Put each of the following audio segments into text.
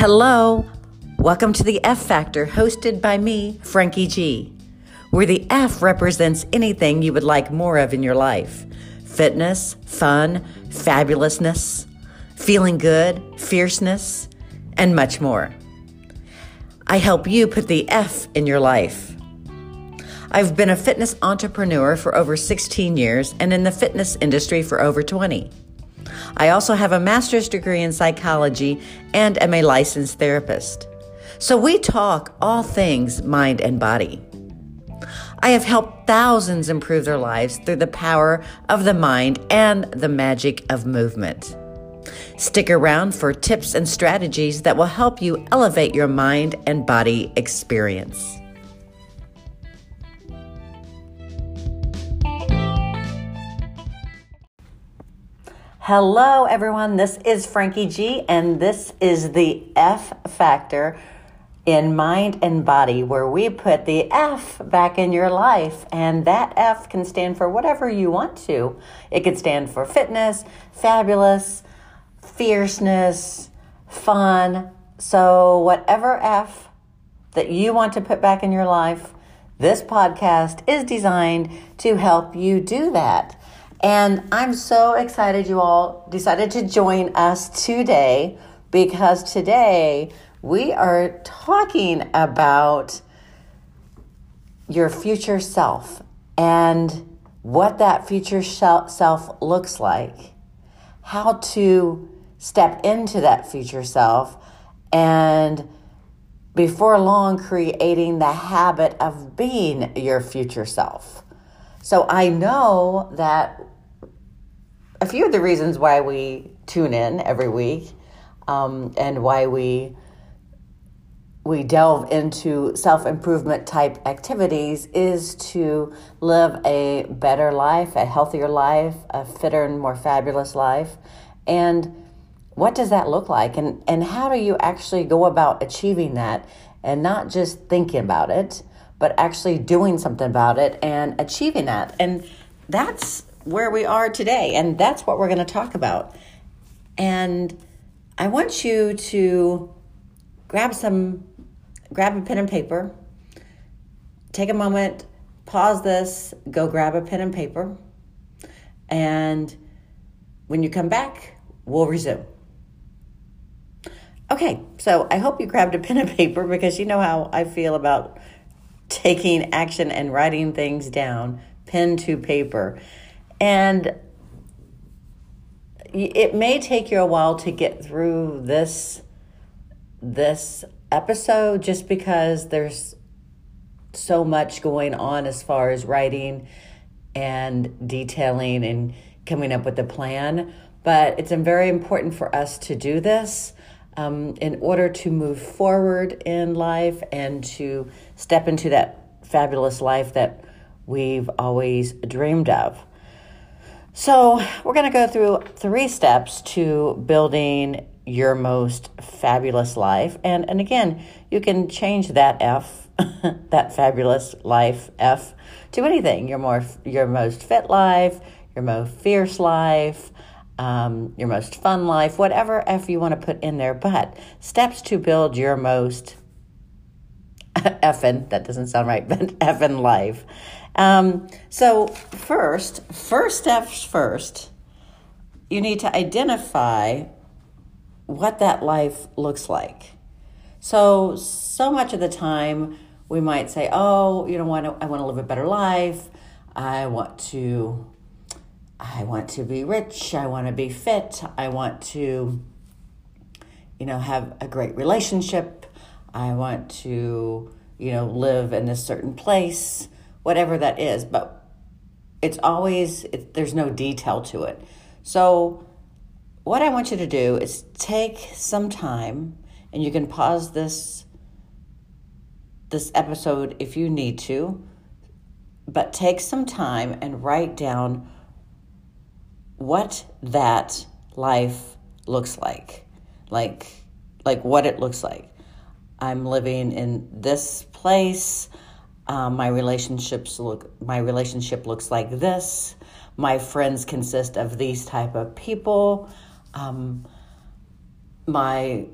Hello, welcome to the F Factor, hosted by me, Frankie G, where the F represents anything you would like more of in your life fitness, fun, fabulousness, feeling good, fierceness, and much more. I help you put the F in your life. I've been a fitness entrepreneur for over 16 years and in the fitness industry for over 20. I also have a master's degree in psychology and am a licensed therapist. So we talk all things mind and body. I have helped thousands improve their lives through the power of the mind and the magic of movement. Stick around for tips and strategies that will help you elevate your mind and body experience. Hello, everyone. This is Frankie G, and this is the F Factor in Mind and Body, where we put the F back in your life. And that F can stand for whatever you want to. It could stand for fitness, fabulous, fierceness, fun. So, whatever F that you want to put back in your life, this podcast is designed to help you do that. And I'm so excited you all decided to join us today because today we are talking about your future self and what that future self looks like, how to step into that future self, and before long, creating the habit of being your future self. So I know that a few of the reasons why we tune in every week um, and why we we delve into self improvement type activities is to live a better life, a healthier life, a fitter and more fabulous life. And what does that look like? And, and how do you actually go about achieving that and not just thinking about it, but actually doing something about it and achieving that? And that's where we are today. And that's what we're going to talk about. And I want you to grab some, grab a pen and paper, take a moment, pause this, go grab a pen and paper. And when you come back, we'll resume. Okay, so I hope you grabbed a pen and paper because you know how I feel about taking action and writing things down, pen to paper. And it may take you a while to get through this this episode just because there's so much going on as far as writing and detailing and coming up with a plan. But it's very important for us to do this um, in order to move forward in life and to step into that fabulous life that we've always dreamed of. So, we're going to go through three steps to building your most fabulous life. And, and again, you can change that F, that fabulous life F, to anything your, more, your most fit life, your most fierce life, um, your most fun life, whatever F you want to put in there. But steps to build your most effing, that doesn't sound right, but effing life. Um, so, first, first steps first, you need to identify what that life looks like. So, so much of the time, we might say, "Oh, you know, what? I want to live a better life. I want to, I want to be rich. I want to be fit. I want to, you know, have a great relationship. I want to, you know, live in a certain place." Whatever that is, but it's always, it, there's no detail to it. So, what I want you to do is take some time, and you can pause this this episode if you need to, but take some time and write down what that life looks like. Like like what it looks like. I'm living in this place. Um, my relationships look. My relationship looks like this. My friends consist of these type of people. Um, my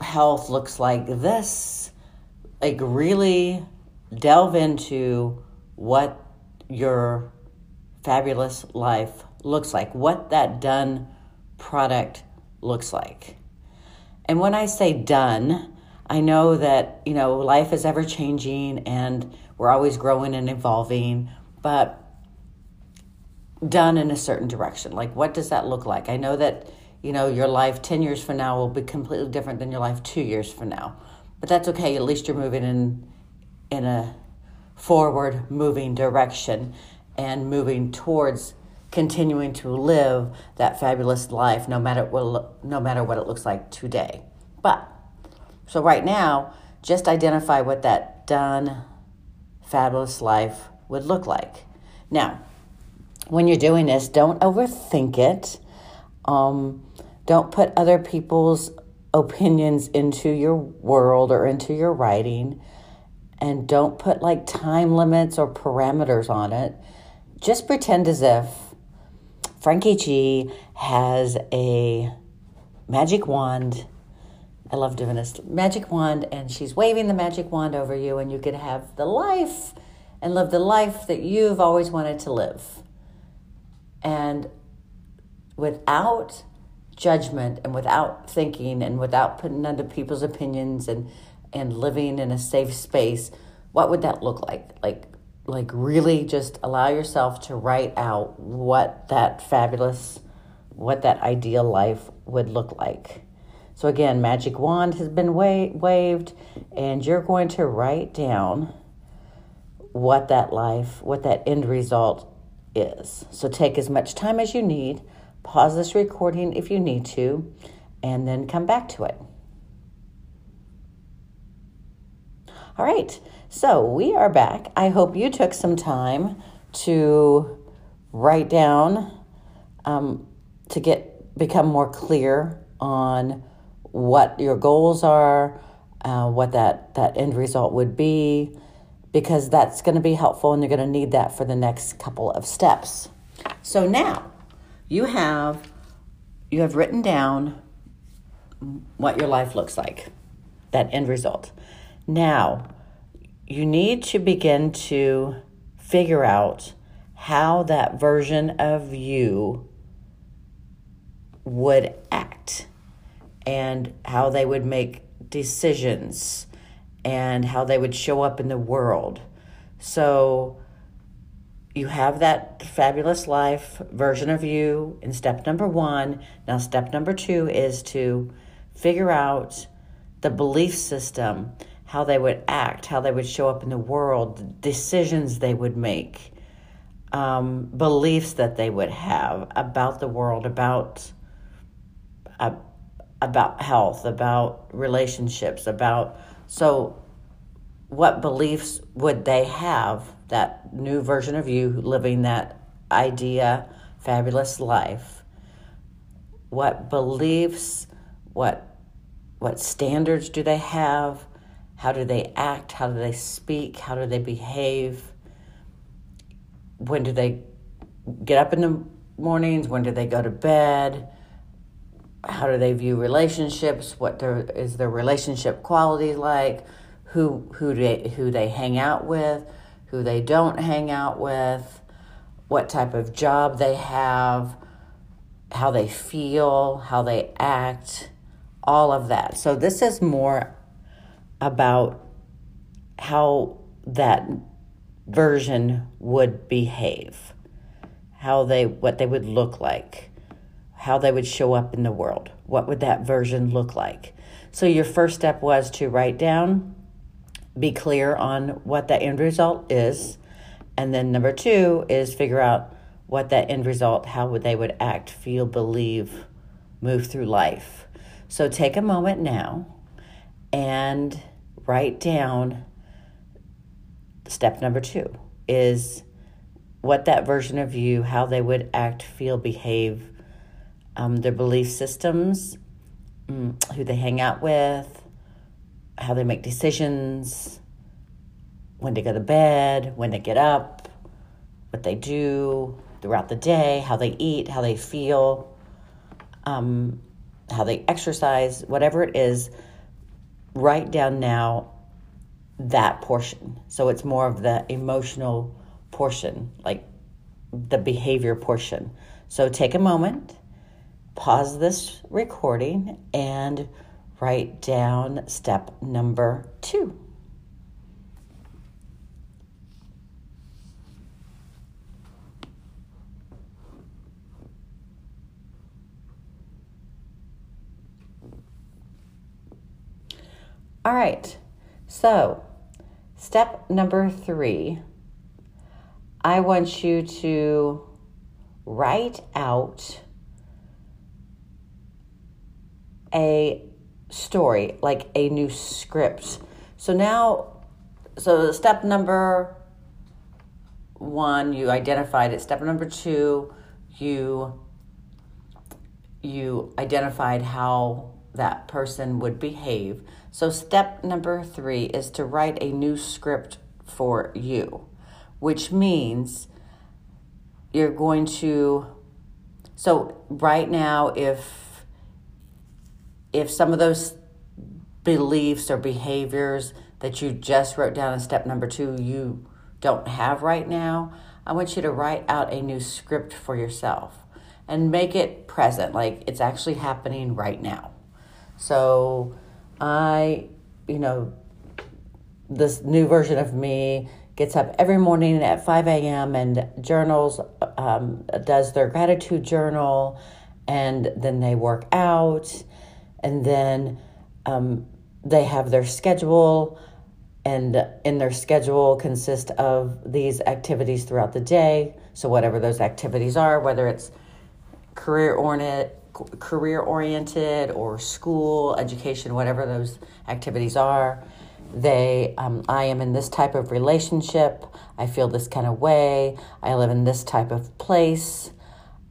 health looks like this. Like, really delve into what your fabulous life looks like, what that done product looks like. And when I say done, I know that, you know, life is ever changing and we're always growing and evolving, but done in a certain direction. Like, what does that look like? I know that, you know, your life 10 years from now will be completely different than your life two years from now. But that's okay. At least you're moving in, in a forward moving direction and moving towards continuing to live that fabulous life no matter what no matter what it looks like today. But so right now, just identify what that done fabulous life would look like. Now, when you're doing this, don't overthink it. Um, don't put other people's opinions into your world or into your writing. And don't put like time limits or parameters on it. Just pretend as if Frankie G has a magic wand. I love doing this magic wand, and she's waving the magic wand over you, and you can have the life and live the life that you've always wanted to live. And without judgment and without thinking and without putting under people's opinions and and living in a safe space, what would that look like? Like like really just allow yourself to write out what that fabulous what that ideal life would look like so again magic wand has been wa- waved and you're going to write down what that life what that end result is so take as much time as you need pause this recording if you need to and then come back to it all right so we are back. I hope you took some time to write down um, to get become more clear on what your goals are, uh, what that that end result would be, because that's going to be helpful, and you're going to need that for the next couple of steps. So now you have you have written down what your life looks like, that end result. Now you need to begin to figure out how that version of you would act and how they would make decisions and how they would show up in the world. So you have that fabulous life version of you in step number one. Now, step number two is to figure out the belief system how they would act, how they would show up in the world, the decisions they would make, um, beliefs that they would have about the world, about uh, about health, about relationships, about so what beliefs would they have that new version of you living that idea fabulous life what beliefs what what standards do they have how do they act? How do they speak? How do they behave? When do they get up in the mornings? When do they go to bed? How do they view relationships? What their, is their relationship quality like? Who who they who they hang out with? Who they don't hang out with? What type of job they have? How they feel? How they act? All of that. So this is more about how that version would behave, how they what they would look like, how they would show up in the world. What would that version look like? So your first step was to write down, be clear on what that end result is, and then number 2 is figure out what that end result, how would they would act, feel, believe, move through life. So take a moment now and write down step number two is what that version of you, how they would act, feel, behave, um, their belief systems, um, who they hang out with, how they make decisions, when they go to bed, when they get up, what they do throughout the day, how they eat, how they feel, um, how they exercise, whatever it is write down now that portion. So it's more of the emotional portion, like the behavior portion. So take a moment, pause this recording, and write down step number two. All right, so step number three, I want you to write out a story, like a new script. So now, so step number one, you identified it. Step number two, you you identified how that person would behave. So, step number three is to write a new script for you, which means you're going to. So, right now, if if some of those beliefs or behaviors that you just wrote down in step number two you don't have right now, I want you to write out a new script for yourself and make it present, like it's actually happening right now. So I, you know, this new version of me gets up every morning at 5 a.m. and journals, um, does their gratitude journal, and then they work out, and then um, they have their schedule, and in their schedule consist of these activities throughout the day. So whatever those activities are, whether it's career oriented career oriented or school, education, whatever those activities are. They, um, I am in this type of relationship. I feel this kind of way. I live in this type of place.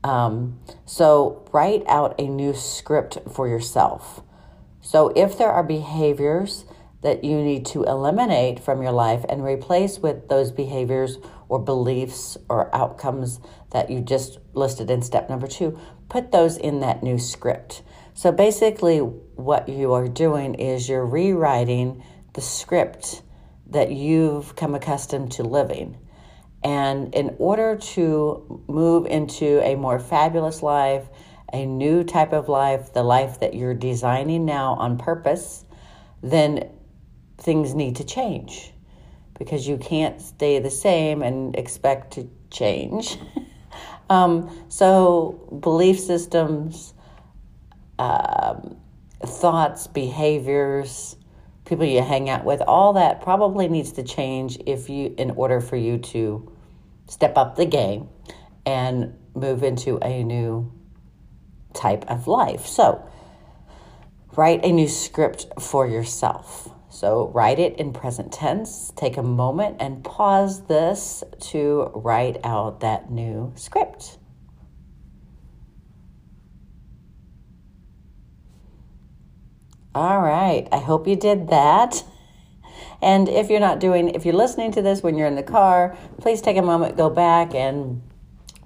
Um, so write out a new script for yourself. So if there are behaviors that you need to eliminate from your life and replace with those behaviors or beliefs or outcomes that you just listed in step number two, put those in that new script. So basically, what you are doing is you're rewriting the script that you've come accustomed to living. And in order to move into a more fabulous life, a new type of life, the life that you're designing now on purpose, then things need to change because you can't stay the same and expect to change. um, so, belief systems, um, thoughts, behaviors, people you hang out with, all that probably needs to change if you, in order for you to step up the game and move into a new type of life. So, write a new script for yourself. So write it in present tense. Take a moment and pause this to write out that new script. All right, I hope you did that. And if you're not doing, if you're listening to this when you're in the car, please take a moment, go back, and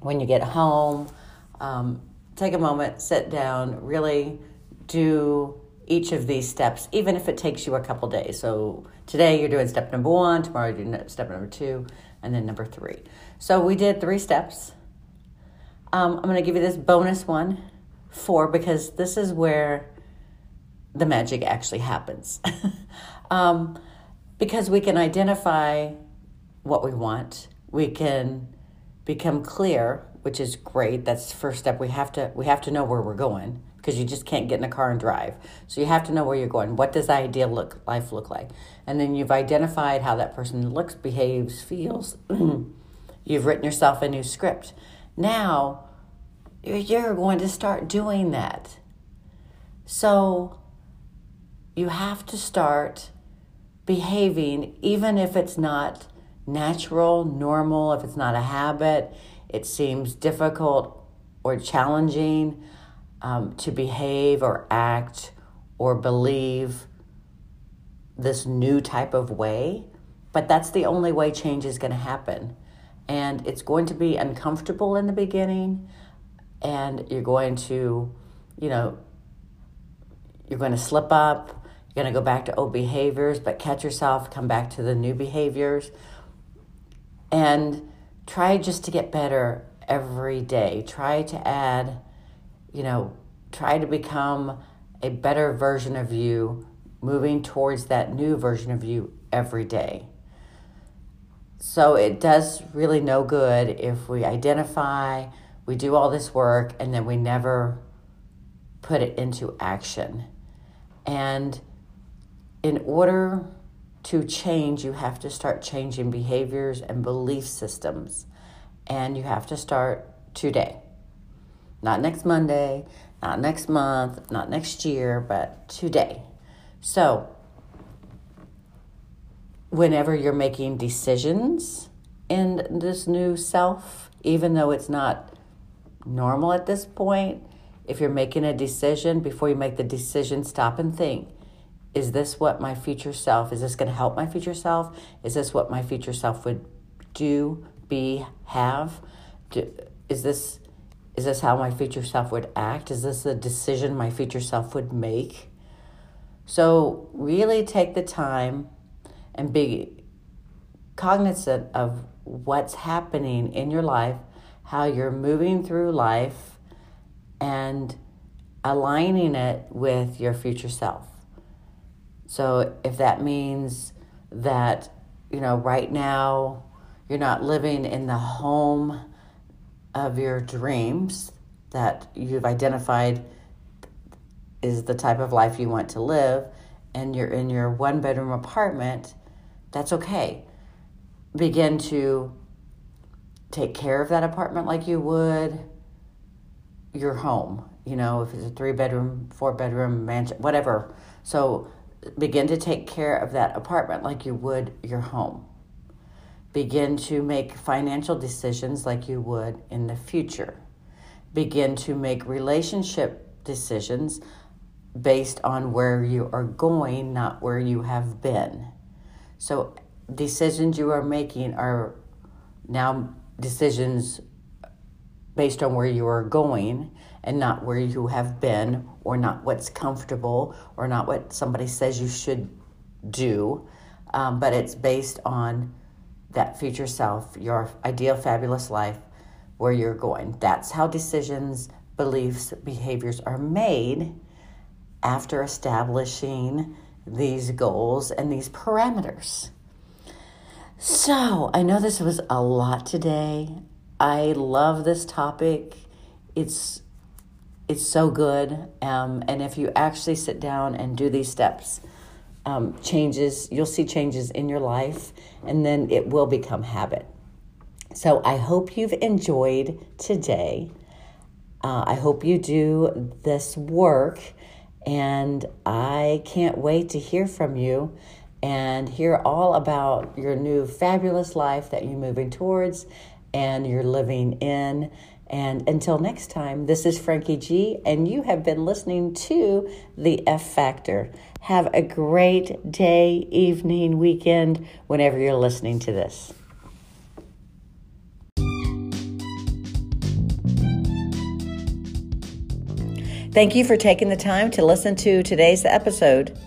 when you get home, um, take a moment, sit down, really do each of these steps, even if it takes you a couple days. So today you're doing step number one, tomorrow you're doing step number two, and then number three. So we did three steps. Um, I'm going to give you this bonus one, four, because this is where the magic actually happens. um, because we can identify what we want, we can become clear, which is great. That's the first step. We have to we have to know where we're going because you just can't get in a car and drive. So you have to know where you're going. What does ideal look life look like? And then you've identified how that person looks, behaves, feels. you've written yourself a new script. Now you're going to start doing that. So you have to start behaving even if it's not natural, normal, if it's not a habit, it seems difficult or challenging um, to behave or act or believe this new type of way, but that's the only way change is going to happen. And it's going to be uncomfortable in the beginning, and you're going to, you know, you're going to slip up, You're going to go back to old behaviors, but catch yourself, come back to the new behaviors, and try just to get better every day. Try to add, you know, try to become a better version of you, moving towards that new version of you every day. So it does really no good if we identify, we do all this work, and then we never put it into action. And in order to change, you have to start changing behaviors and belief systems. And you have to start today. Not next Monday, not next month, not next year, but today. So, whenever you're making decisions in this new self, even though it's not normal at this point, if you're making a decision, before you make the decision, stop and think is this what my future self is this going to help my future self? Is this what my future self would do be have? Do, is this is this how my future self would act? Is this a decision my future self would make? So really take the time and be cognizant of what's happening in your life how you're moving through life and aligning it with your future self so if that means that, you know, right now you're not living in the home of your dreams that you've identified is the type of life you want to live and you're in your one bedroom apartment, that's okay. Begin to take care of that apartment like you would your home. You know, if it's a three bedroom, four bedroom mansion, whatever. So begin to take care of that apartment like you would your home. Begin to make financial decisions like you would in the future. Begin to make relationship decisions based on where you are going, not where you have been. So, decisions you are making are now decisions based on where you are going and not where you have been or not what's comfortable or not what somebody says you should do, um, but it's based on that future self, your ideal, fabulous life, where you're going. That's how decisions, beliefs, behaviors are made after establishing these goals and these parameters. So, I know this was a lot today. I love this topic. It's it's so good. Um, and if you actually sit down and do these steps, um, changes, you'll see changes in your life, and then it will become habit. So I hope you've enjoyed today. Uh, I hope you do this work, and I can't wait to hear from you and hear all about your new fabulous life that you're moving towards and you're living in. And until next time, this is Frankie G, and you have been listening to The F Factor. Have a great day, evening, weekend, whenever you're listening to this. Thank you for taking the time to listen to today's episode.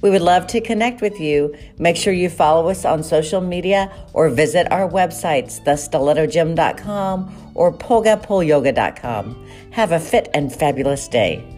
We would love to connect with you. Make sure you follow us on social media or visit our websites, thestilettogym.com or pogapolyoga.com. Have a fit and fabulous day.